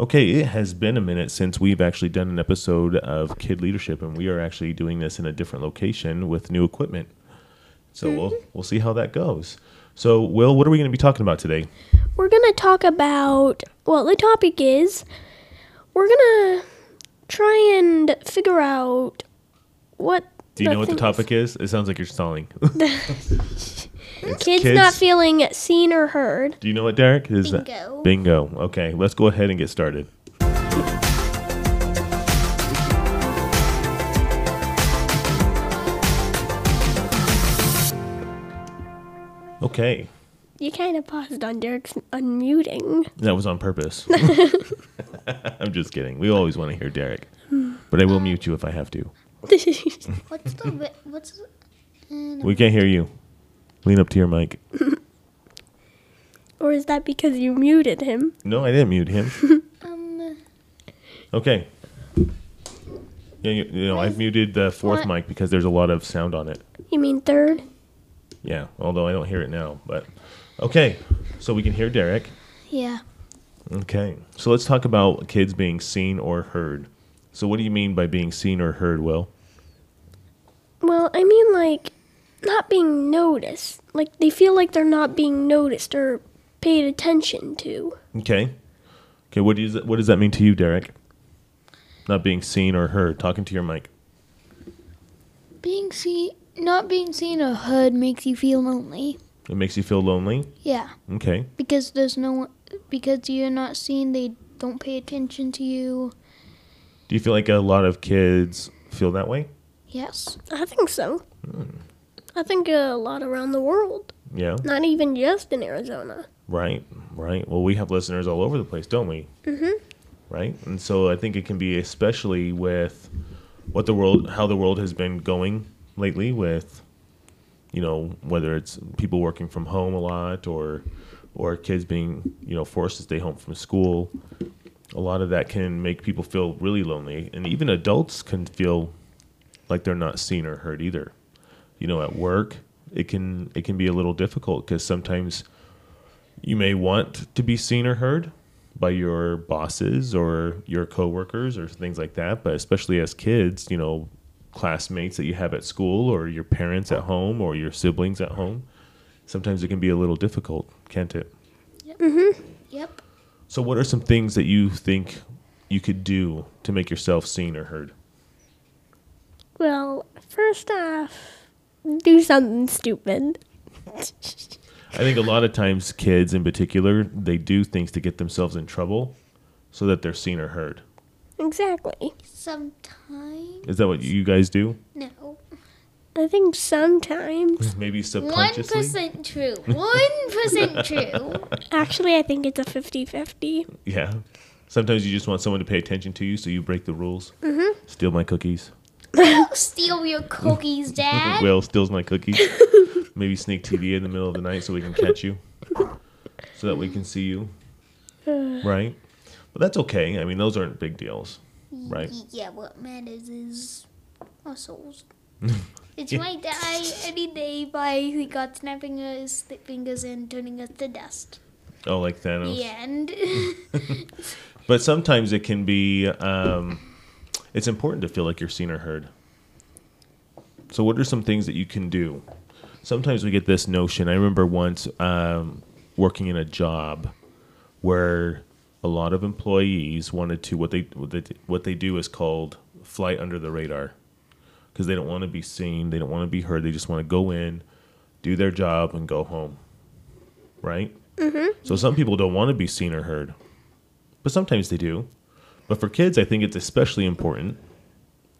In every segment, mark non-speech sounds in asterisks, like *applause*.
Okay, it has been a minute since we've actually done an episode of Kid Leadership, and we are actually doing this in a different location with new equipment. So we'll mm-hmm. we'll see how that goes. So, Will, what are we going to be talking about today? We're going to talk about, well, the topic is we're going to try and figure out what. Do you know what the topic is? It sounds like you're stalling. *laughs* *laughs* *laughs* It's Kids, not feeling seen or heard. Do you know what, Derek? Is that- Bingo. bingo. Okay, let's go ahead and get started. Okay, You kind of paused on Derek's unmuting. that was on purpose. *laughs* *laughs* I'm just kidding. We always want to hear Derek, but I will mute you if I have to. *laughs* What's the what's the, uh, We can't hear you. Lean up to your mic. *laughs* or is that because you muted him? No, I didn't mute him. *laughs* um Okay. Yeah, you, you know, I've muted the fourth What? mic because there's a lot of sound on it. You mean third? Yeah, although I don't hear it now. But okay, so we can hear Derek. yeah Okay, so let's talk about kids being seen or heard. So, what do you mean by being seen or heard, Will? Well, I mean, like, not being noticed. Like, they feel like they're not being noticed or paid attention to. Okay. Okay, what does what does that mean to you, Derek? Not being seen or heard. Talking to your mic. being seen not being seen or heard makes you feel lonely It makes you feel lonely. yeah Okay. because there's no one because you're not seen they don't pay attention to you Do you feel like a lot of kids feel that way? yes I think so. Hmm. I think a lot around the world, Yeah. not even just in Arizona. Right, right. Well, we have listeners all over the place, don't we? Mm-hmm. Right, and so I think it can be especially with what the world, how the world has been going lately, with you know whether it's people working from home a lot or or kids being you know forced to stay home from school. A lot of that can make people feel really lonely, and even adults can feel like they're not seen or heard either. You know, at work, it can it can be a little difficult because sometimes you may want to be seen or heard by your bosses or your coworkers or things like that but especially as kids you know classmates that you have at school or your parents at home or your siblings at home sometimes it can be a little difficult can't it? Yep. Mm-hmm. So what are some things that you think you could do to make yourself seen or heard? Well, first off, do something stupid. i think a lot of times kids in particular they do things to get themselves in trouble so that they're seen or heard Exactly. sometimes is that what you guys do no I think sometimes. *laughs* maybe one subconsciously percent true one percent *laughs* true Actually, I think it's a 50 50. Yeah. Sometimes you just want someone to pay attention to you, so you break the rules. Mm-hmm. Steal my cookies. Steal your cookies dad *laughs* Will steals my cookies. *laughs* Maybe sneak TV in the middle of the night so we can catch you, so that we can see you. *sighs* Right. But that's okay. I mean, those aren't big deals, right? yeah what matters is our souls *laughs* it's Yeah. my die any day by he got snapping his fingers and turning us to dust Oh, like Thanos. the end But sometimes it can be. Um, it's important to feel like you're seen or heard. So, what are some things that you can do? Sometimes we get this notion. I remember once um, working in a job where a lot of employees wanted to what they what they, what they do is called fly under the radar because they don't want to be seen, they don't want to be heard. They just want to go in, do their job, and go home. Right. Mm-hmm. So some people don't want to be seen or heard but sometimes they do. But for kids, I think it's especially important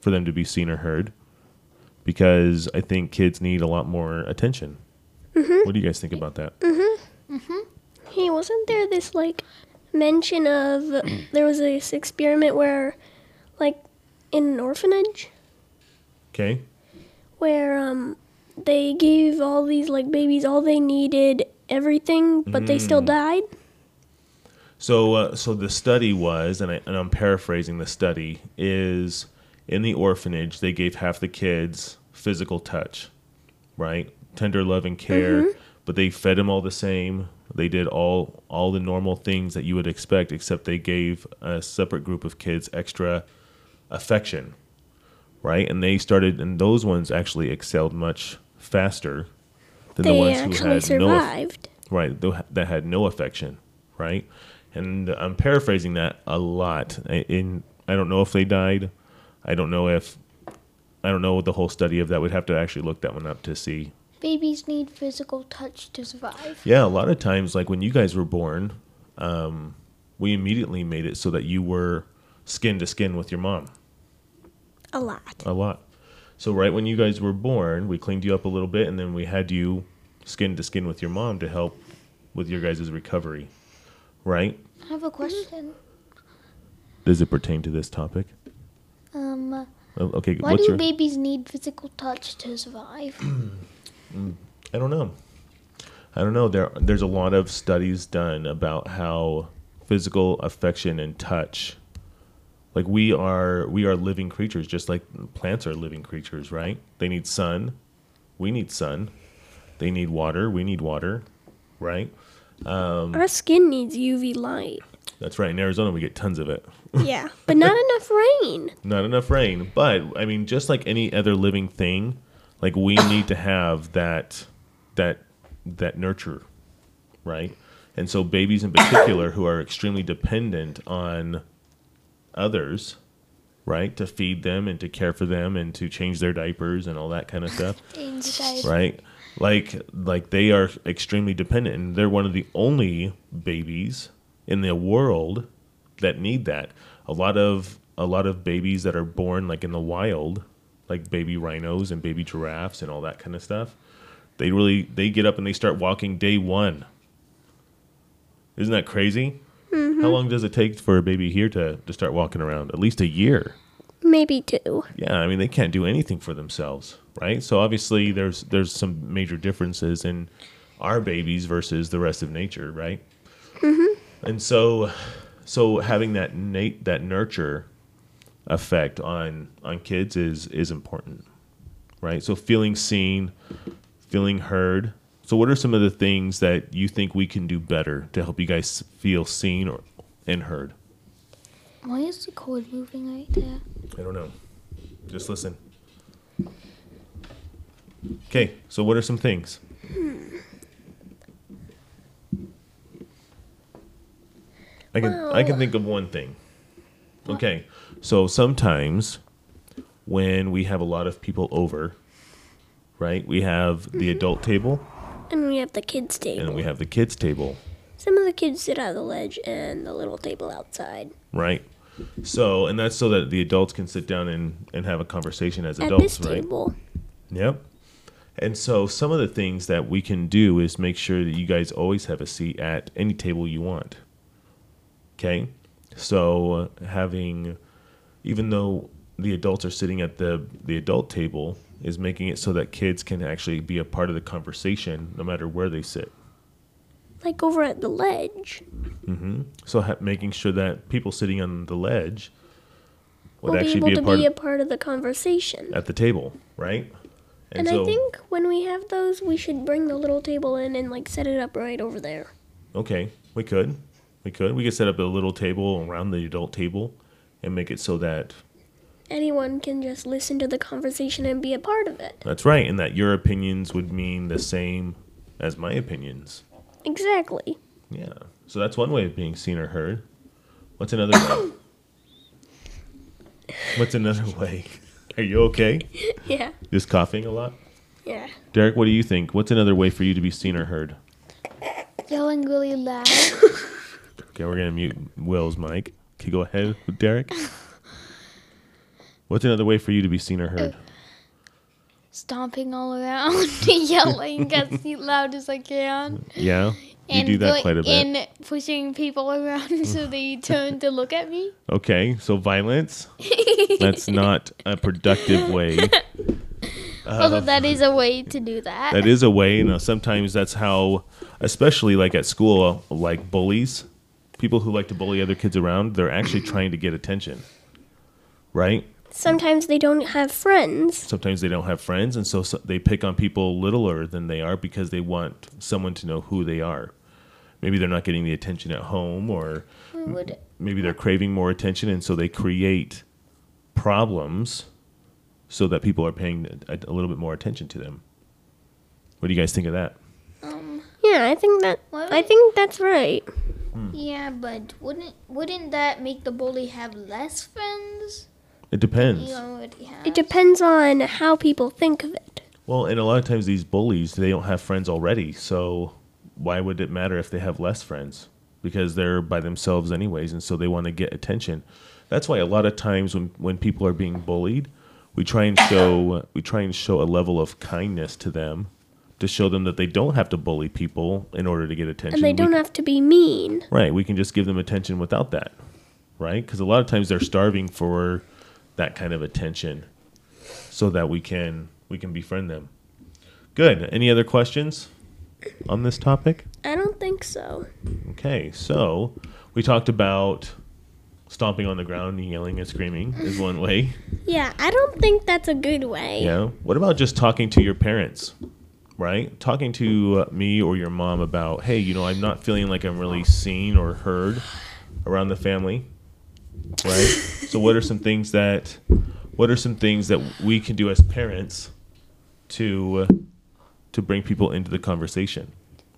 for them to be seen or heard because I think kids need a lot more attention. What do you guys think about that? Mhm. Mhm. Hey, wasn't there this, like, mention of *clears throat* there was this experiment where, like, in an orphanage, Okay. where, um, they gave all these, like, babies all they needed, everything, but they still died? So, uh, so the study was, and, I, and I'm paraphrasing the study, is in the orphanage they gave half the kids physical touch, right, tender love and care, but they fed them all the same. They They did all all the normal things that you would expect, except they gave a separate group of kids extra affection, right? And they started, and those ones actually excelled much faster than the ones who had no aff- right that had no affection right and i'm paraphrasing that a lot. I- in i don't know if they died. I don't know if i don't know the whole study of that we'd have to actually look that one up to see. Babies need physical touch to survive. yeah a lot of times like when you guys were born um, we immediately made it so that you were skin to skin with your mom. A lot. a lot. So right when you guys were born we cleaned you up a little bit and then we had you skin to skin with your mom to help with your guys' recovery right I have a question. Does it pertain to this topic? Um, Oh, Okay, why do your? babies need physical touch to survive? *clears throat* I don't know. I don't know. There, there's a lot of studies done about how physical affection and touch, like we are, we are living creatures, just like plants are living creatures, right? They need sun. We need sun. They need water. We need water, right? Um, Our skin needs UV light. That's right. In Arizona, we get tons of it. *laughs* Yeah, but not enough rain. not enough rain. But I mean, just like any other living thing, like we *coughs* need to have that that that nurture, right? And so babies in particular who are extremely dependent on others, right, to feed them and to care for them and to change their diapers and all that kind of stuff, right? Like like they are extremely dependent and they're one of the only babies in the world that need that. A lot of a lot of babies that are born like in the wild, like baby rhinos and baby giraffes and all that kind of stuff. They really they get up and they start walking day 1. Isn't that crazy? Mm-hmm. How long does it take for a baby here to, to start walking around? At least a year. Maybe two. Yeah, I mean they can't do anything for themselves, right? So obviously there's there's some major differences in our babies versus the rest of nature, right? Mm-hmm. And so so having that nat- that nurture effect on on kids is is important, right? So feeling seen, feeling heard. So what are some of the things that you think we can do better to help you guys feel seen or and heard? Why is the cord moving right there? I don't know. Just listen. Okay, so what are some things? I can I can think of one thing. Okay, so sometimes when we have a lot of people over, right? We have the mm-hmm. adult table And we have the kids' table. and we have the kids table. Some of the kids sit on the ledge and the little table outside. right? So, and that's so that the adults can sit down and, and have a conversation as At adults, this right? table. Yep. And so, some of the things that we can do is make sure that you guys always have a seat at any table you want. Okay? So, having, even though the adults are sitting at the, the adult table, is making it so that kids can actually be a part of the conversation no matter where they sit. Like over at the ledge. Mm-hmm. So, ha- making sure that people sitting on the ledge would will be actually able be a to be a part of the conversation. at the table, right? And, I think when we have those, we should bring the little table in and like set it up right over there. okay, we could, we could, we could set up a little table around the adult table, and make it so that Anyone can just listen to the conversation and be a part of it. that's right, and that your opinions would mean the same as my opinions. Exactly. Yeah, so that's one way of being seen or heard. What's another way? *coughs* What's another way? Are you okay? *laughs* Yeah. Just coughing a lot? Yeah. Derek, what do you think? What's another way for you to be seen or heard? Yelling really loud. *laughs* Okay, we're gonna mute Will's mic. Can you go ahead, Derek. *laughs* What's another way for you to be seen or heard? Uh, Stomping all around, *laughs* yelling as *laughs* loud as I can. Yeah, you do that quite a bit. And pushing people around *laughs* so they turn to look at me. Okay, so violence. That's not a productive way. Although uh, that is a way to do that. That is a way. You uh, know, sometimes that's how, especially like at school, uh, like bullies, people who like to bully other kids around, they're actually trying to get attention, right? Sometimes they don't have friends. sometimes they don't have friends and so, so they pick on people littler than they are because they want someone to know who they are maybe they're not getting the attention at home or We would maybe they're craving more attention and so they create problems so that people are paying a, a little bit more attention to them what do you guys think of that um Yeah, I think that What? I think that's right. yeah, but wouldn't wouldn't that make the bully have less friends? It depends He already has. It depends on how people think of it. well and a lot of times these bullies they don't have friends already so why would it matter if they have less friends because they're by themselves anyways and so they want to get attention that's why a lot of times when, when people are being bullied we try and show we try and show a level of kindness to them to show them that they don't have to bully people in order to get attention And they don't have to be mean. Right. We can just give them attention without that. Right? Because a lot of times they're starving for that kind of attention so that we can we can befriend them. Good. Any other questions on this topic? I don't think so. Okay. So we talked about stomping on the ground and yelling and screaming is one way. Yeah, I don't think that's a good way. Yeah. What about just talking to your parents? Right? Talking to uh, me or your mom about, hey, you know, I'm not feeling like I'm really seen or heard around the family. Right? so what are some things that what are some things that we can do as parents to uh, to bring people into the conversation?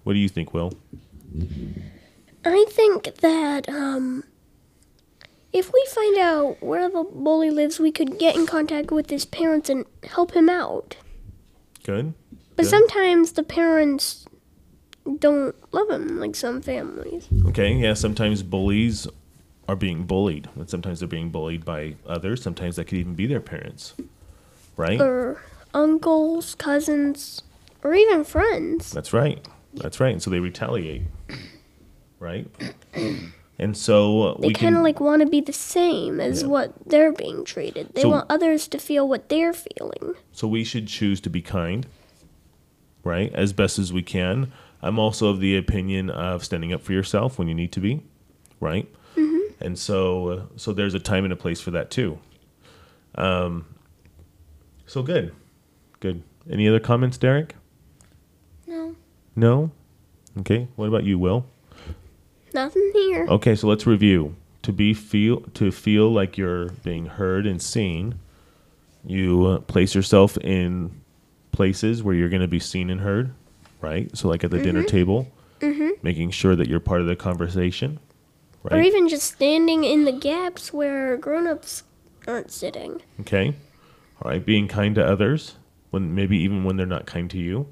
What do you think, Will? I think that um, if we find out where the bully lives, we could get in contact with his parents and help him out. Good? But Good. sometimes the parents don't love him, like some families. Okay, yeah, sometimes bullies are being bullied, and sometimes they're being bullied by others. Sometimes that could even be their parents. Right? Or uncles, cousins, or even friends. That's right. That's right. And so they retaliate. Right? And so uh, They we kind of like want to be the same as Yeah. what they're being treated. They So- want others to feel what they're feeling. so we should choose to be kind, right? As best as we can. I'm also of the opinion of standing up for yourself when you need to be, right? And so uh, so there's a time and a place for that too. Um so good. Good. Any other comments, Derek? No. No? Okay. What about you, Will? Nothing here. Okay, so let's review. To be feel to feel like you're being heard and seen, you uh, place yourself in places where you're going to be seen and heard, right? So like at the dinner table, making sure that you're part of the conversation, Or even just standing in the gaps where grown-ups aren't sitting. okay. All right, being kind to others when maybe even when they're not kind to you.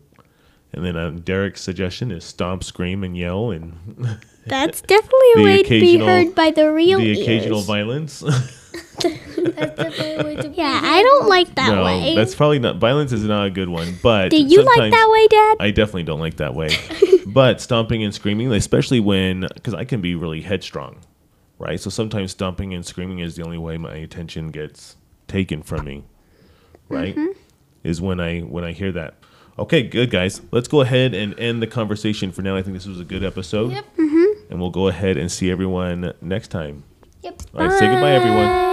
And then uh, Derek's suggestion is stomp, scream, and yell, and *laughs* That's definitely a The way to be occasional- heard by the real the ears. occasional violence. *laughs* That's definitely way yeah, I don't like that no, way. that's probably not. Violence is not a good one. But Do you like that way, Dad? I definitely don't like that way. *laughs* *laughs* but stomping and screaming, especially when, because I can be really headstrong, right? So sometimes stomping and screaming is the only way my attention gets taken from me, right? Mm-hmm. Is when I when I hear that. Okay, good guys. Let's go ahead and end the conversation for now. I think this was a good episode, Yep. Mm-hmm. and we'll go ahead and see everyone next time. Yep. All right, say goodbye, everyone.